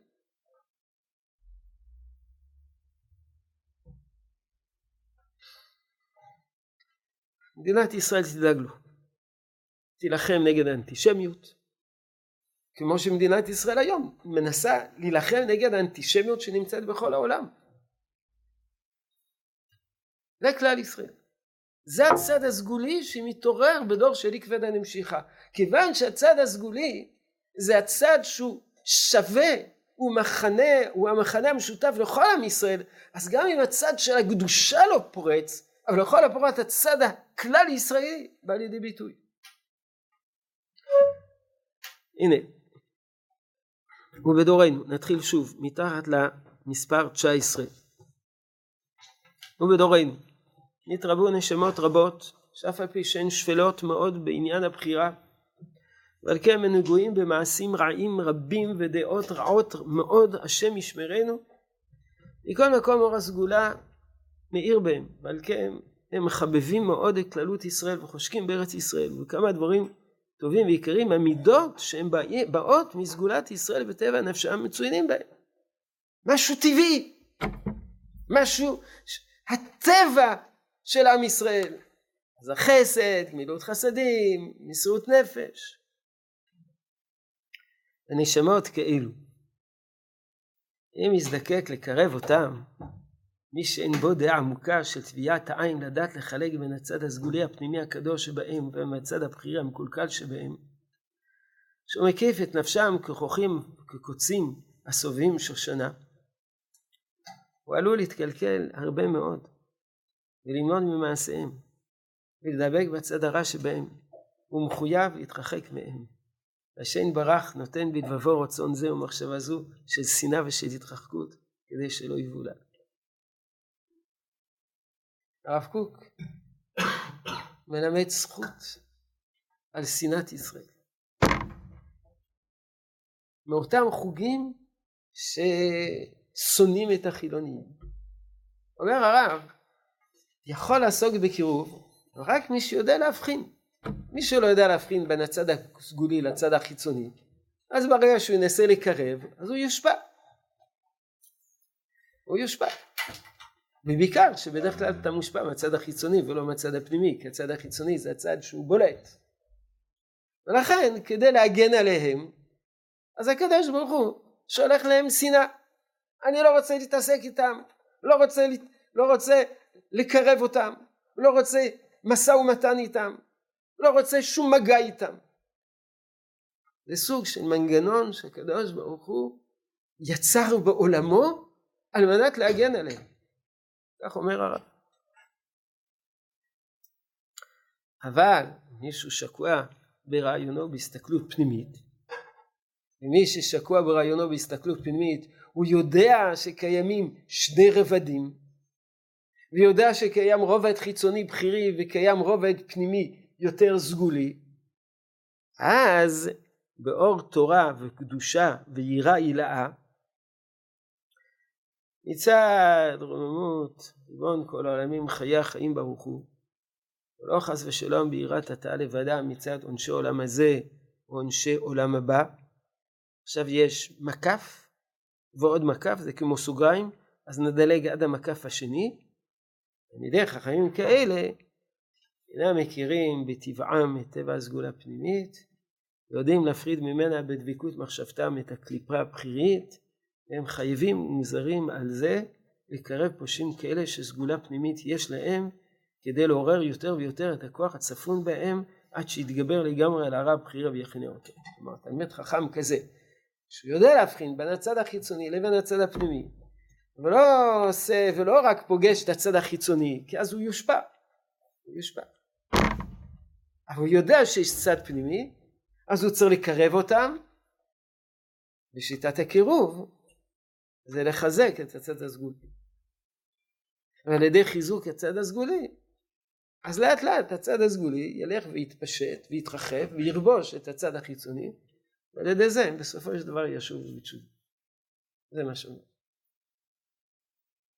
מדינת ישראל תדאג לו. תילחם נגד האנטישמיות, כמו שמדינת ישראל היום מנסה להילחם נגד האנטישמיות שנמצאת בכל העולם. זה כלל ישראל. זה הצד הסגולי שמתעורר בדור של עקבי דן המשיכה. כיוון שהצד הסגולי זה הצד שהוא שווה הוא מחנה, הוא המחנה המשותף לכל עם ישראל, אז גם אם הצד של הקדושה לא פורץ, אבל לכל הפורט הצד הכלל ישראלי בא לידי ביטוי. הנה, ובדורנו, נתחיל שוב, מתחת למספר 19. ובדורנו, נתרבו נשמות רבות, שאף על פי שהן שפלות מאוד בעניין הבחירה, ועל כן הם נגועים במעשים רעים רבים ודעות רעות מאוד, השם ישמרנו. מכל מקום אור הסגולה מאיר בהם, ועל כן הם מחבבים מאוד את כללות ישראל וחושקים בארץ ישראל, וכמה דברים טובים ויקרים, המידות שהן באות מסגולת ישראל וטבע נפשם מצוינים בהם. משהו טבעי, משהו, הטבע של עם ישראל. אז החסד, גמילות חסדים, מסירות נפש. הנשמות כאילו. אם יזדקק לקרב אותם, מי שאין בו דעה עמוקה של טביעת העין לדעת לחלק בין הצד הסגולי הפנימי הקדוש שבהם ובין הצד הבכירי המקולקל שבהם, שהוא מקיף את נפשם ככוחים כקוצים הסובבים שושנה, הוא עלול להתקלקל הרבה מאוד וללמוד ממעשיהם ולדבק בצד הרע שבהם, הוא מחויב להתרחק מהם. והשם ברח נותן בלבבו רצון זה ומחשבה זו של שנאה ושל התרחקות כדי שלא יבולע. הרב קוק מלמד זכות על שנאת ישראל. מאותם חוגים ששונאים את החילונים. אומר הרב, יכול לעסוק בקירוב רק מי שיודע להבחין. מי שלא יודע להבחין בין הצד הסגולי לצד החיצוני, אז ברגע שהוא ינסה לקרב, אז הוא יושפע. הוא יושפע. ובעיקר שבדרך כלל אתה מושפע מהצד החיצוני ולא מהצד הפנימי, כי הצד החיצוני זה הצד שהוא בולט. ולכן כדי להגן עליהם, אז הקדוש ברוך הוא שולח להם שנאה. אני לא רוצה להתעסק איתם, לא רוצה, לא רוצה לקרב אותם, לא רוצה משא ומתן איתם, לא רוצה שום מגע איתם. זה סוג של מנגנון שהקדוש ברוך הוא יצר בעולמו על מנת להגן עליהם. כך אומר הרב. אבל מישהו שקוע ברעיונו בהסתכלות פנימית, ומי ששקוע ברעיונו בהסתכלות פנימית, הוא יודע שקיימים שני רבדים, ויודע שקיים רובד חיצוני בכירי וקיים רובד פנימי יותר סגולי, אז באור תורה וקדושה ויראה הילאה, מצד רוממות ריבון כל העולמים חיי החיים ברוך הוא ולא חס ושלום ביראת התא לבדה מצד עונשי עולם הזה או עונשי עולם הבא. עכשיו יש מקף ועוד מקף זה כמו סוגריים אז נדלג עד המקף השני על חכמים כאלה אינם מכירים בטבעם את טבע הסגולה הפנימית יודעים להפריד ממנה בדבקות מחשבתם את הקליפה הבכירית הם חייבים ומזרים על זה לקרב פושעים כאלה שסגולה פנימית יש להם כדי לעורר יותר ויותר את הכוח הצפון בהם עד שיתגבר לגמרי על הרע הבחירה ויכנה אותו. כלומר תלמיד חכם כזה שהוא יודע להבחין בין הצד החיצוני לבין הצד הפנימי ולא עושה ולא רק פוגש את הצד החיצוני כי אז הוא יושפע, הוא יושפע. אבל הוא יודע שיש צד פנימי אז הוא צריך לקרב אותם בשיטת הקירוב זה לחזק את הצד הסגולי. ועל ידי חיזוק הצד הסגולי, אז לאט לאט הצד הסגולי ילך ויתפשט ויתרחב וירבוש את הצד החיצוני, ועל ידי זה בסופו של דבר ישובו בתשובה. זה מה שאומר.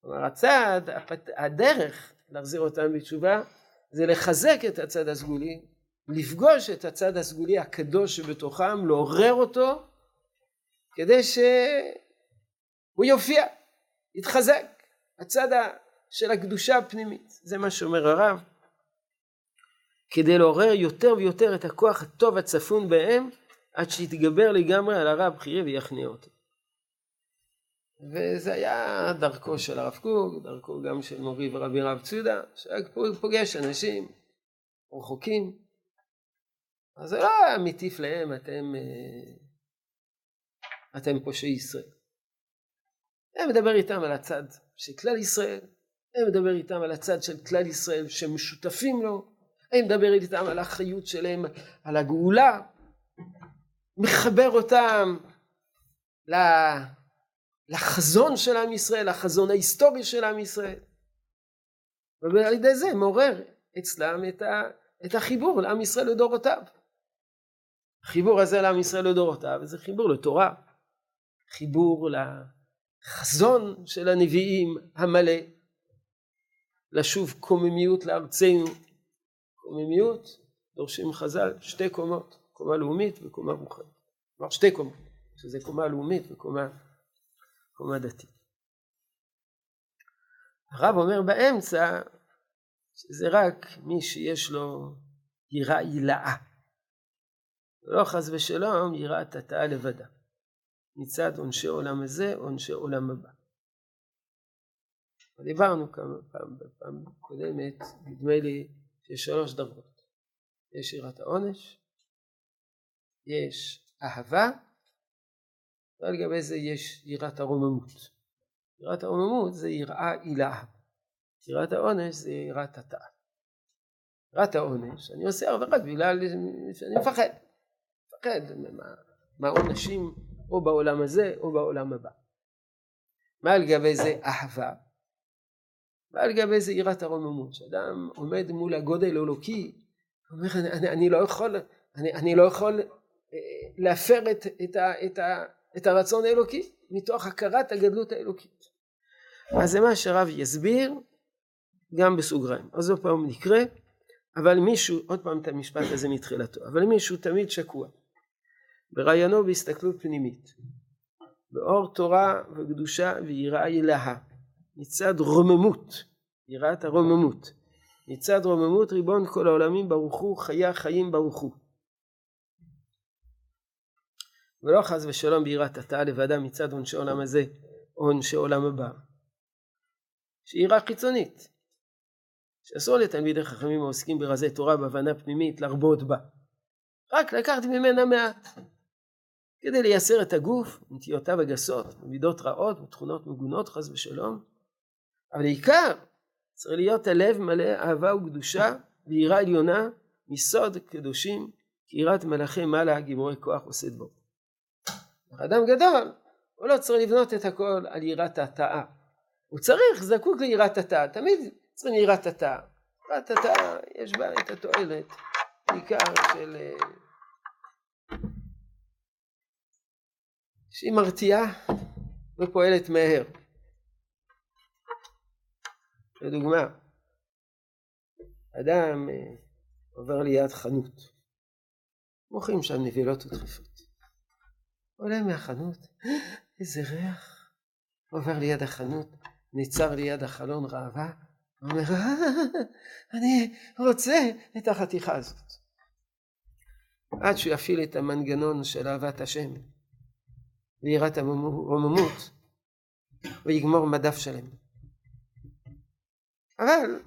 כלומר הצד, הדרך להחזיר אותם בתשובה זה לחזק את הצד הסגולי, לפגוש את הצד הסגולי הקדוש שבתוכם, לעורר אותו, כדי ש... הוא יופיע, יתחזק, הצד של הקדושה הפנימית, זה מה שאומר הרב, כדי לעורר יותר ויותר את הכוח הטוב הצפון בהם, עד שיתגבר לגמרי על הרע הבכירי ויכניע אותו. וזה היה דרכו של הרב קוק, דרכו גם של מורי ורבי רב צודה, שהיה פוגש אנשים רחוקים, אז זה לא היה מטיף להם, אתם, אה, אתם פושעי ישראל. אני מדבר איתם על הצד של כלל ישראל, אני מדבר איתם על הצד של כלל ישראל שמשותפים לו, אני מדבר איתם על האחריות שלהם, על הגאולה, מחבר אותם לחזון של עם ישראל, לחזון ההיסטורי של עם ישראל. ועל ידי זה מעורר אצלם את, ה, את החיבור לעם ישראל לדורותיו. החיבור הזה לעם ישראל לדורותיו זה חיבור לתורה, חיבור לחזון של הנביאים המלא, לשוב קוממיות לארצנו. קוממיות, דורשים חז"ל, שתי קומות, קומה לאומית וקומה רוחנית. כלומר שתי קומות, שזה קומה לאומית וקומה קומה דתית. הרב אומר באמצע שזה רק מי שיש לו יראה הילאה. ולא חס ושלום יראת התאה לבדה. מצד עונשי עולם הזה, עונשי עולם הבא. דיברנו כמה פעם, בפעם קודמת, נדמה לי שיש שלוש דרגות. יש יראת העונש, יש אהבה, ועל גבי זה יש יראת הרוממות. יראת הרוממות זה יראה עילה. יראת העונש זה יראת התאה. יראת העונש, אני עושה רק בגלל שאני מפחד. מפחד מהעונשים או בעולם הזה או בעולם הבא. מה על גבי זה אהבה? ועל גבי זה יראת הרוממות, שאדם עומד מול הגודל האלוקי, אומר אני, אני, אני לא יכול, אני, אני לא יכול אה, להפר את, את, ה, את, ה, את הרצון האלוקי מתוך הכרת הגדלות האלוקית. אז זה מה שהרב יסביר גם בסוגריים. אז עוד פעם נקרא, אבל מישהו, עוד פעם את המשפט הזה מתחילתו, אבל מישהו תמיד שקוע ברעיונו בהסתכלות פנימית, באור תורה וקדושה ויראה ילהה, מצד רוממות, יראת הרוממות, מצד רוממות ריבון כל העולמים ברוך הוא, חיי החיים ברוך הוא. ולא חס ושלום ביראת התא לבדה מצד עונשי עולם הזה עונשי עולם הבא. שהיא יראה חיצונית, שאסור לתלמידי חכמים העוסקים ברזי תורה בהבנה פנימית להרבות בה. רק לקחת ממנה מעט. כדי לייסר את הגוף, נטיותיו הגסות, מידות רעות ותכונות מגונות חס ושלום. אבל העיקר צריך להיות הלב מלא אהבה וקדושה ויראה עליונה מסוד קדושים כי יראת מלאכי מעלה גיבורי כוח עושה דבור. אדם גדול הוא לא צריך לבנות את הכל על יראת התאה. הוא צריך, זקוק ליראת התאה, תמיד צריכים יראת התאה. יראת התאה יש בה את התועלת בעיקר של אה, שהיא מרתיעה ופועלת מהר. לדוגמה, אדם אה, עובר ליד חנות, מוכרים שם נבילות ודחיפות. עולה מהחנות, איזה ריח. עובר ליד החנות, נצר ליד החלון ראווה, אומר, אה, אני רוצה את החתיכה הזאת. עד שהוא יפעיל את המנגנון של אהבת השם. ויראת הרוממות ויגמור מדף שלם. אבל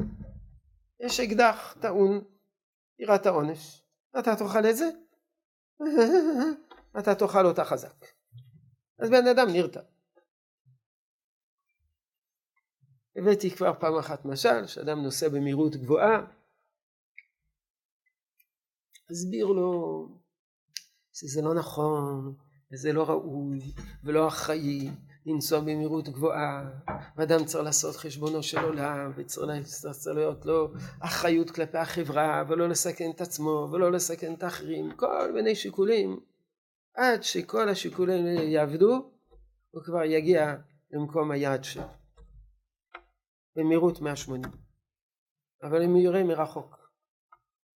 יש אקדח טעון יראת העונש. אתה תאכל את זה? אתה תאכל אותה חזק. אז בן אדם נרתע. הבאתי כבר פעם אחת משל, שאדם נוסע במהירות גבוהה, הסביר לו שזה לא נכון, וזה לא ראוי ולא אחראי לנסוע במהירות גבוהה ואדם צריך לעשות חשבונו של עולם וצריך להיות לו אחריות כלפי החברה ולא לסכן את עצמו ולא לסכן את האחרים כל מיני שיקולים עד שכל השיקולים יעבדו הוא כבר יגיע למקום היעד שלו. במהירות 180 אבל אם יראה מרחוק.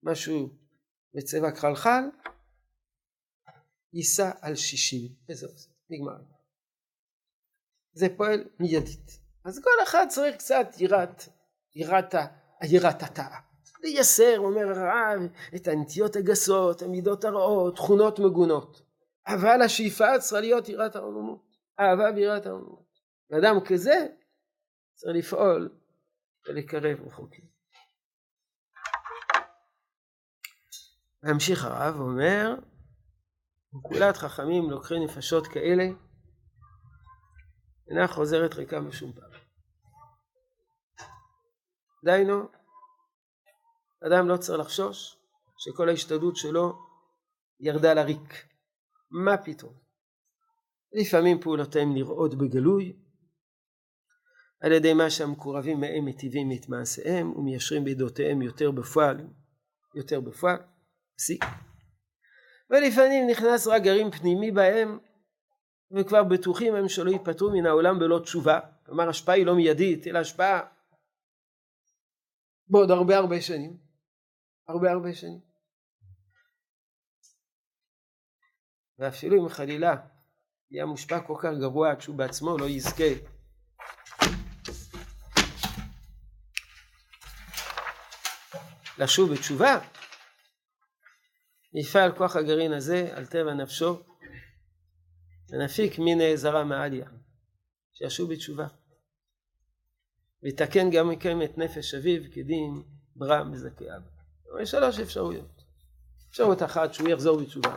משהו בצבע כחלחל ייסע על שישים. וזהו זה נגמר. זה פועל מיידית. אז כל אחד צריך קצת יראת יראת יראת התאה לייסר אומר הרעב את הנטיות הגסות המידות הרעות תכונות מגונות אבל השאיפה צריכה להיות יראת הרוממות אהבה ויראת הרוממות ואדם כזה צריך לפעול ולקרב רחוקים ממשיך הרב ואומר וגאולת חכמים לוקחי נפשות כאלה אינה חוזרת ריקה בשום פעם. דהיינו, אדם לא צריך לחשוש שכל ההשתדלות שלו ירדה לריק. מה פתאום? לפעמים פעולותיהם נראות בגלוי, על ידי מה שהמקורבים מהם מטיבים את מעשיהם ומיישרים בידותיהם יותר בפועל, יותר בפועל, פסיק. ולפעמים נכנס רק גרעין פנימי בהם וכבר בטוחים הם שלא ייפטרו מן העולם בלא תשובה. כלומר השפעה היא לא מיידית אלא השפעה בעוד הרבה הרבה שנים. הרבה הרבה שנים. ואפילו אם חלילה יהיה מושפע כל כך גרוע עד שהוא בעצמו לא יזכה לשוב בתשובה, יפעל כוח הגרעין הזה על טבע נפשו ונפיק מיני זרע מעליה, שישוב בתשובה. ויתקן גם מכם את נפש אביו כדין ברם מזכה אבא. יש שלוש אפשרויות. אפשרות אחת שהוא יחזור בתשובה.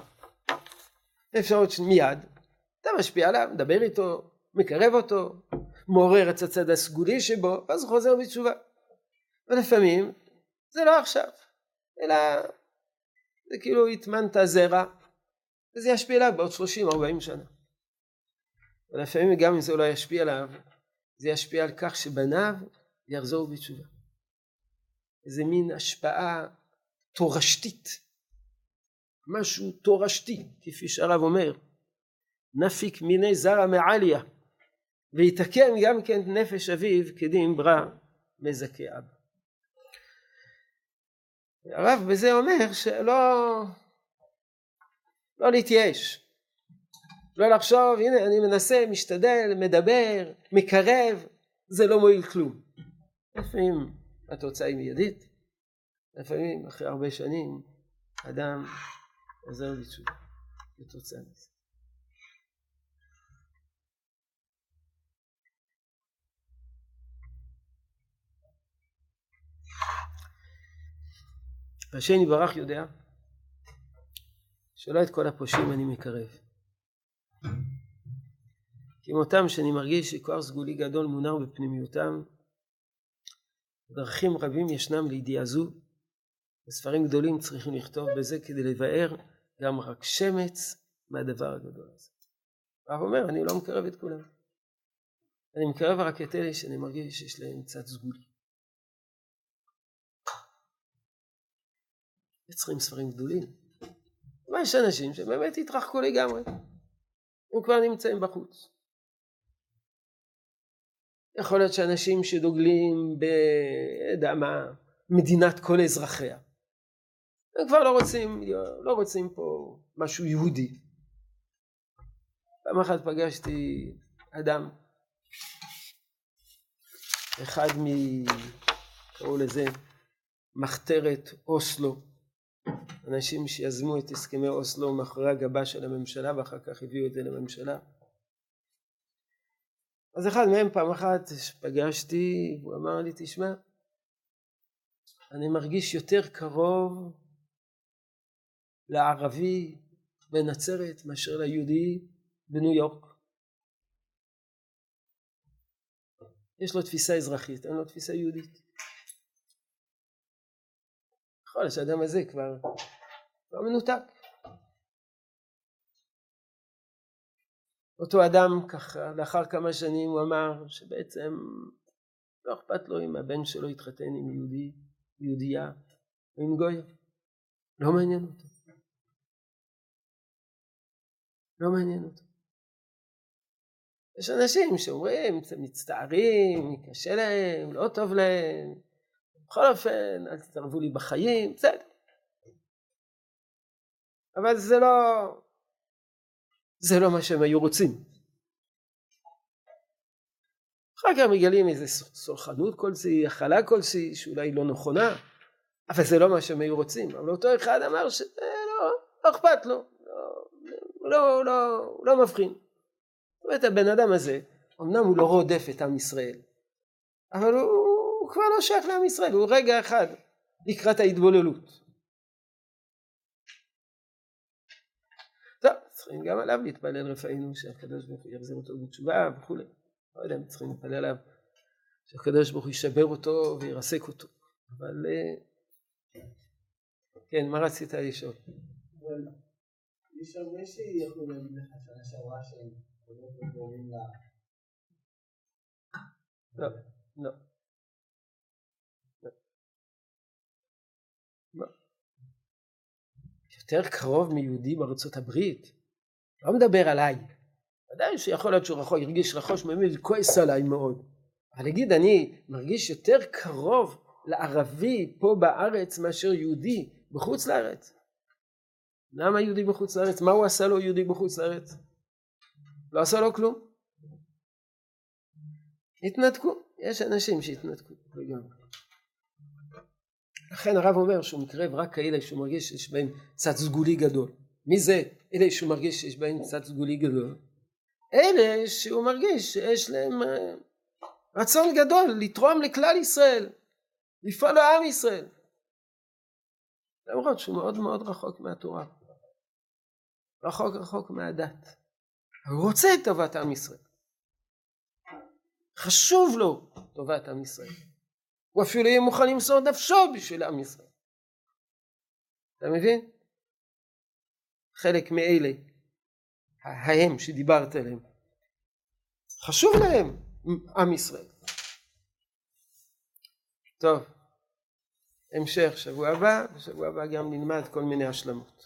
אפשרות מיד, אתה משפיע עליו, מדבר איתו, מקרב אותו, מעורר את הצד הסגולי שבו, ואז הוא חוזר בתשובה. ולפעמים זה לא עכשיו, אלא זה כאילו הטמנת זרע, וזה ישפיע עליו בעוד 30-40 שנה. ולפעמים גם אם זה לא ישפיע עליו, זה ישפיע על כך שבניו יחזור בתשובה. איזה מין השפעה תורשתית, משהו תורשתי, כפי שהרב אומר, נפיק מיני זרע מעליה, ויתקן גם כן נפש אביו כדין ברא מזכה אבא. הרב בזה אומר שלא לא להתייאש, לא לחשוב הנה אני מנסה, משתדל, מדבר, מקרב, זה לא מועיל כלום. לפעמים התוצאה היא מיידית, לפעמים אחרי הרבה שנים אדם עוזר לתשובה כתוצאה מזה. השם יברך יודע שלא את כל הפושעים אני מקרב. כמותם שאני מרגיש שכוח סגולי גדול מונר בפנימיותם, דרכים רבים ישנם לידיעה זו, וספרים גדולים צריכים לכתוב בזה כדי לבאר גם רק שמץ מהדבר הגדול הזה. הרב אומר, אני לא מקרב את כולם. אני מקרב רק את אלה שאני מרגיש שיש להם קצת סגולי. צריכים ספרים גדולים. אבל יש אנשים שבאמת התרחקו לגמרי. הם כבר נמצאים בחוץ. יכול להיות שאנשים שדוגלים ב... מה, מדינת כל אזרחיה. הם כבר לא רוצים, לא רוצים פה משהו יהודי. פעם אחת פגשתי אדם, אחד מ... קראו לזה מחתרת אוסלו, אנשים שיזמו את הסכמי אוסלו מאחורי הגבה של הממשלה ואחר כך הביאו את זה לממשלה. אז אחד מהם פעם אחת פגשתי, הוא אמר לי, תשמע, אני מרגיש יותר קרוב לערבי בנצרת מאשר ליהודי בניו יורק. יש לו תפיסה אזרחית, אין לו תפיסה יהודית. יכול להיות שהאדם הזה כבר לא מנותק. אותו אדם ככה לאחר כמה שנים הוא אמר שבעצם לא אכפת לו אם הבן שלו יתחתן עם יהודי, יהודייה או עם גוי, לא מעניין אותו. לא מעניין אותו. יש אנשים שאומרים, מצטערים, קשה להם, לא טוב להם, בכל אופן, אל תתערבו לי בחיים, בסדר. אבל זה לא, זה לא מה שהם היו רוצים. אחר כך מגלים איזה סולחנות כלשהי, הכלה כלשהי, שאולי לא נכונה, אבל זה לא מה שהם היו רוצים. אבל אותו אחד אמר שלא לא, לא אכפת לו, לא, לא, לא, לא מבחין. זאת אומרת, הבן אדם הזה, אמנם הוא לא רודף את עם ישראל, אבל הוא, הוא כבר לא שייך לעם ישראל, הוא רגע אחד לקראת ההתבוללות. צריכים גם עליו להתפלל רפאנו שהקדוש ברוך הוא יחזיר אותו בתשובה וכולי. לא יודע אם צריכים להתפלל עליו, שהקדוש ברוך הוא ישבר אותו וירסק אותו, אבל אה, כן, מה רצית לשאול? יש הרבה שיכולו להגיד לך שנה שעברה שהם קרובים ל... לא, לא. לא. יותר קרוב מיהודי בארצות הברית, לא מדבר עליי. ודאי שיכול להיות שהוא רחוק, הרגיש רחוק, באמת כועס עליי מאוד. אבל להגיד אני מרגיש יותר קרוב לערבי פה בארץ מאשר יהודי בחוץ לארץ. למה יהודי בחוץ לארץ? מה הוא עשה לו יהודי בחוץ לארץ? לא עשה לו כלום. התנתקו, יש אנשים שהתנתקו לגמרי. לכן הרב אומר שהוא מקרב רק כאלה שהוא מרגיש שיש בהם צד סגולי גדול. מי זה אלה שהוא מרגיש שיש בהם צד סגולי גדול? אלה שהוא מרגיש שיש להם אה, רצון גדול לתרום לכלל ישראל, לפעול לעם ישראל. למרות שהוא מאוד מאוד רחוק מהתורה. רחוק רחוק מהדת. הוא רוצה את טובת עם ישראל. חשוב לו טובת עם ישראל. הוא אפילו יהיה מוכן למסור נפשו בשביל עם ישראל. אתה מבין? חלק מאלה, ההם שדיברת עליהם, חשוב להם עם ישראל. טוב, המשך שבוע הבא, בשבוע הבא גם נלמד כל מיני השלמות.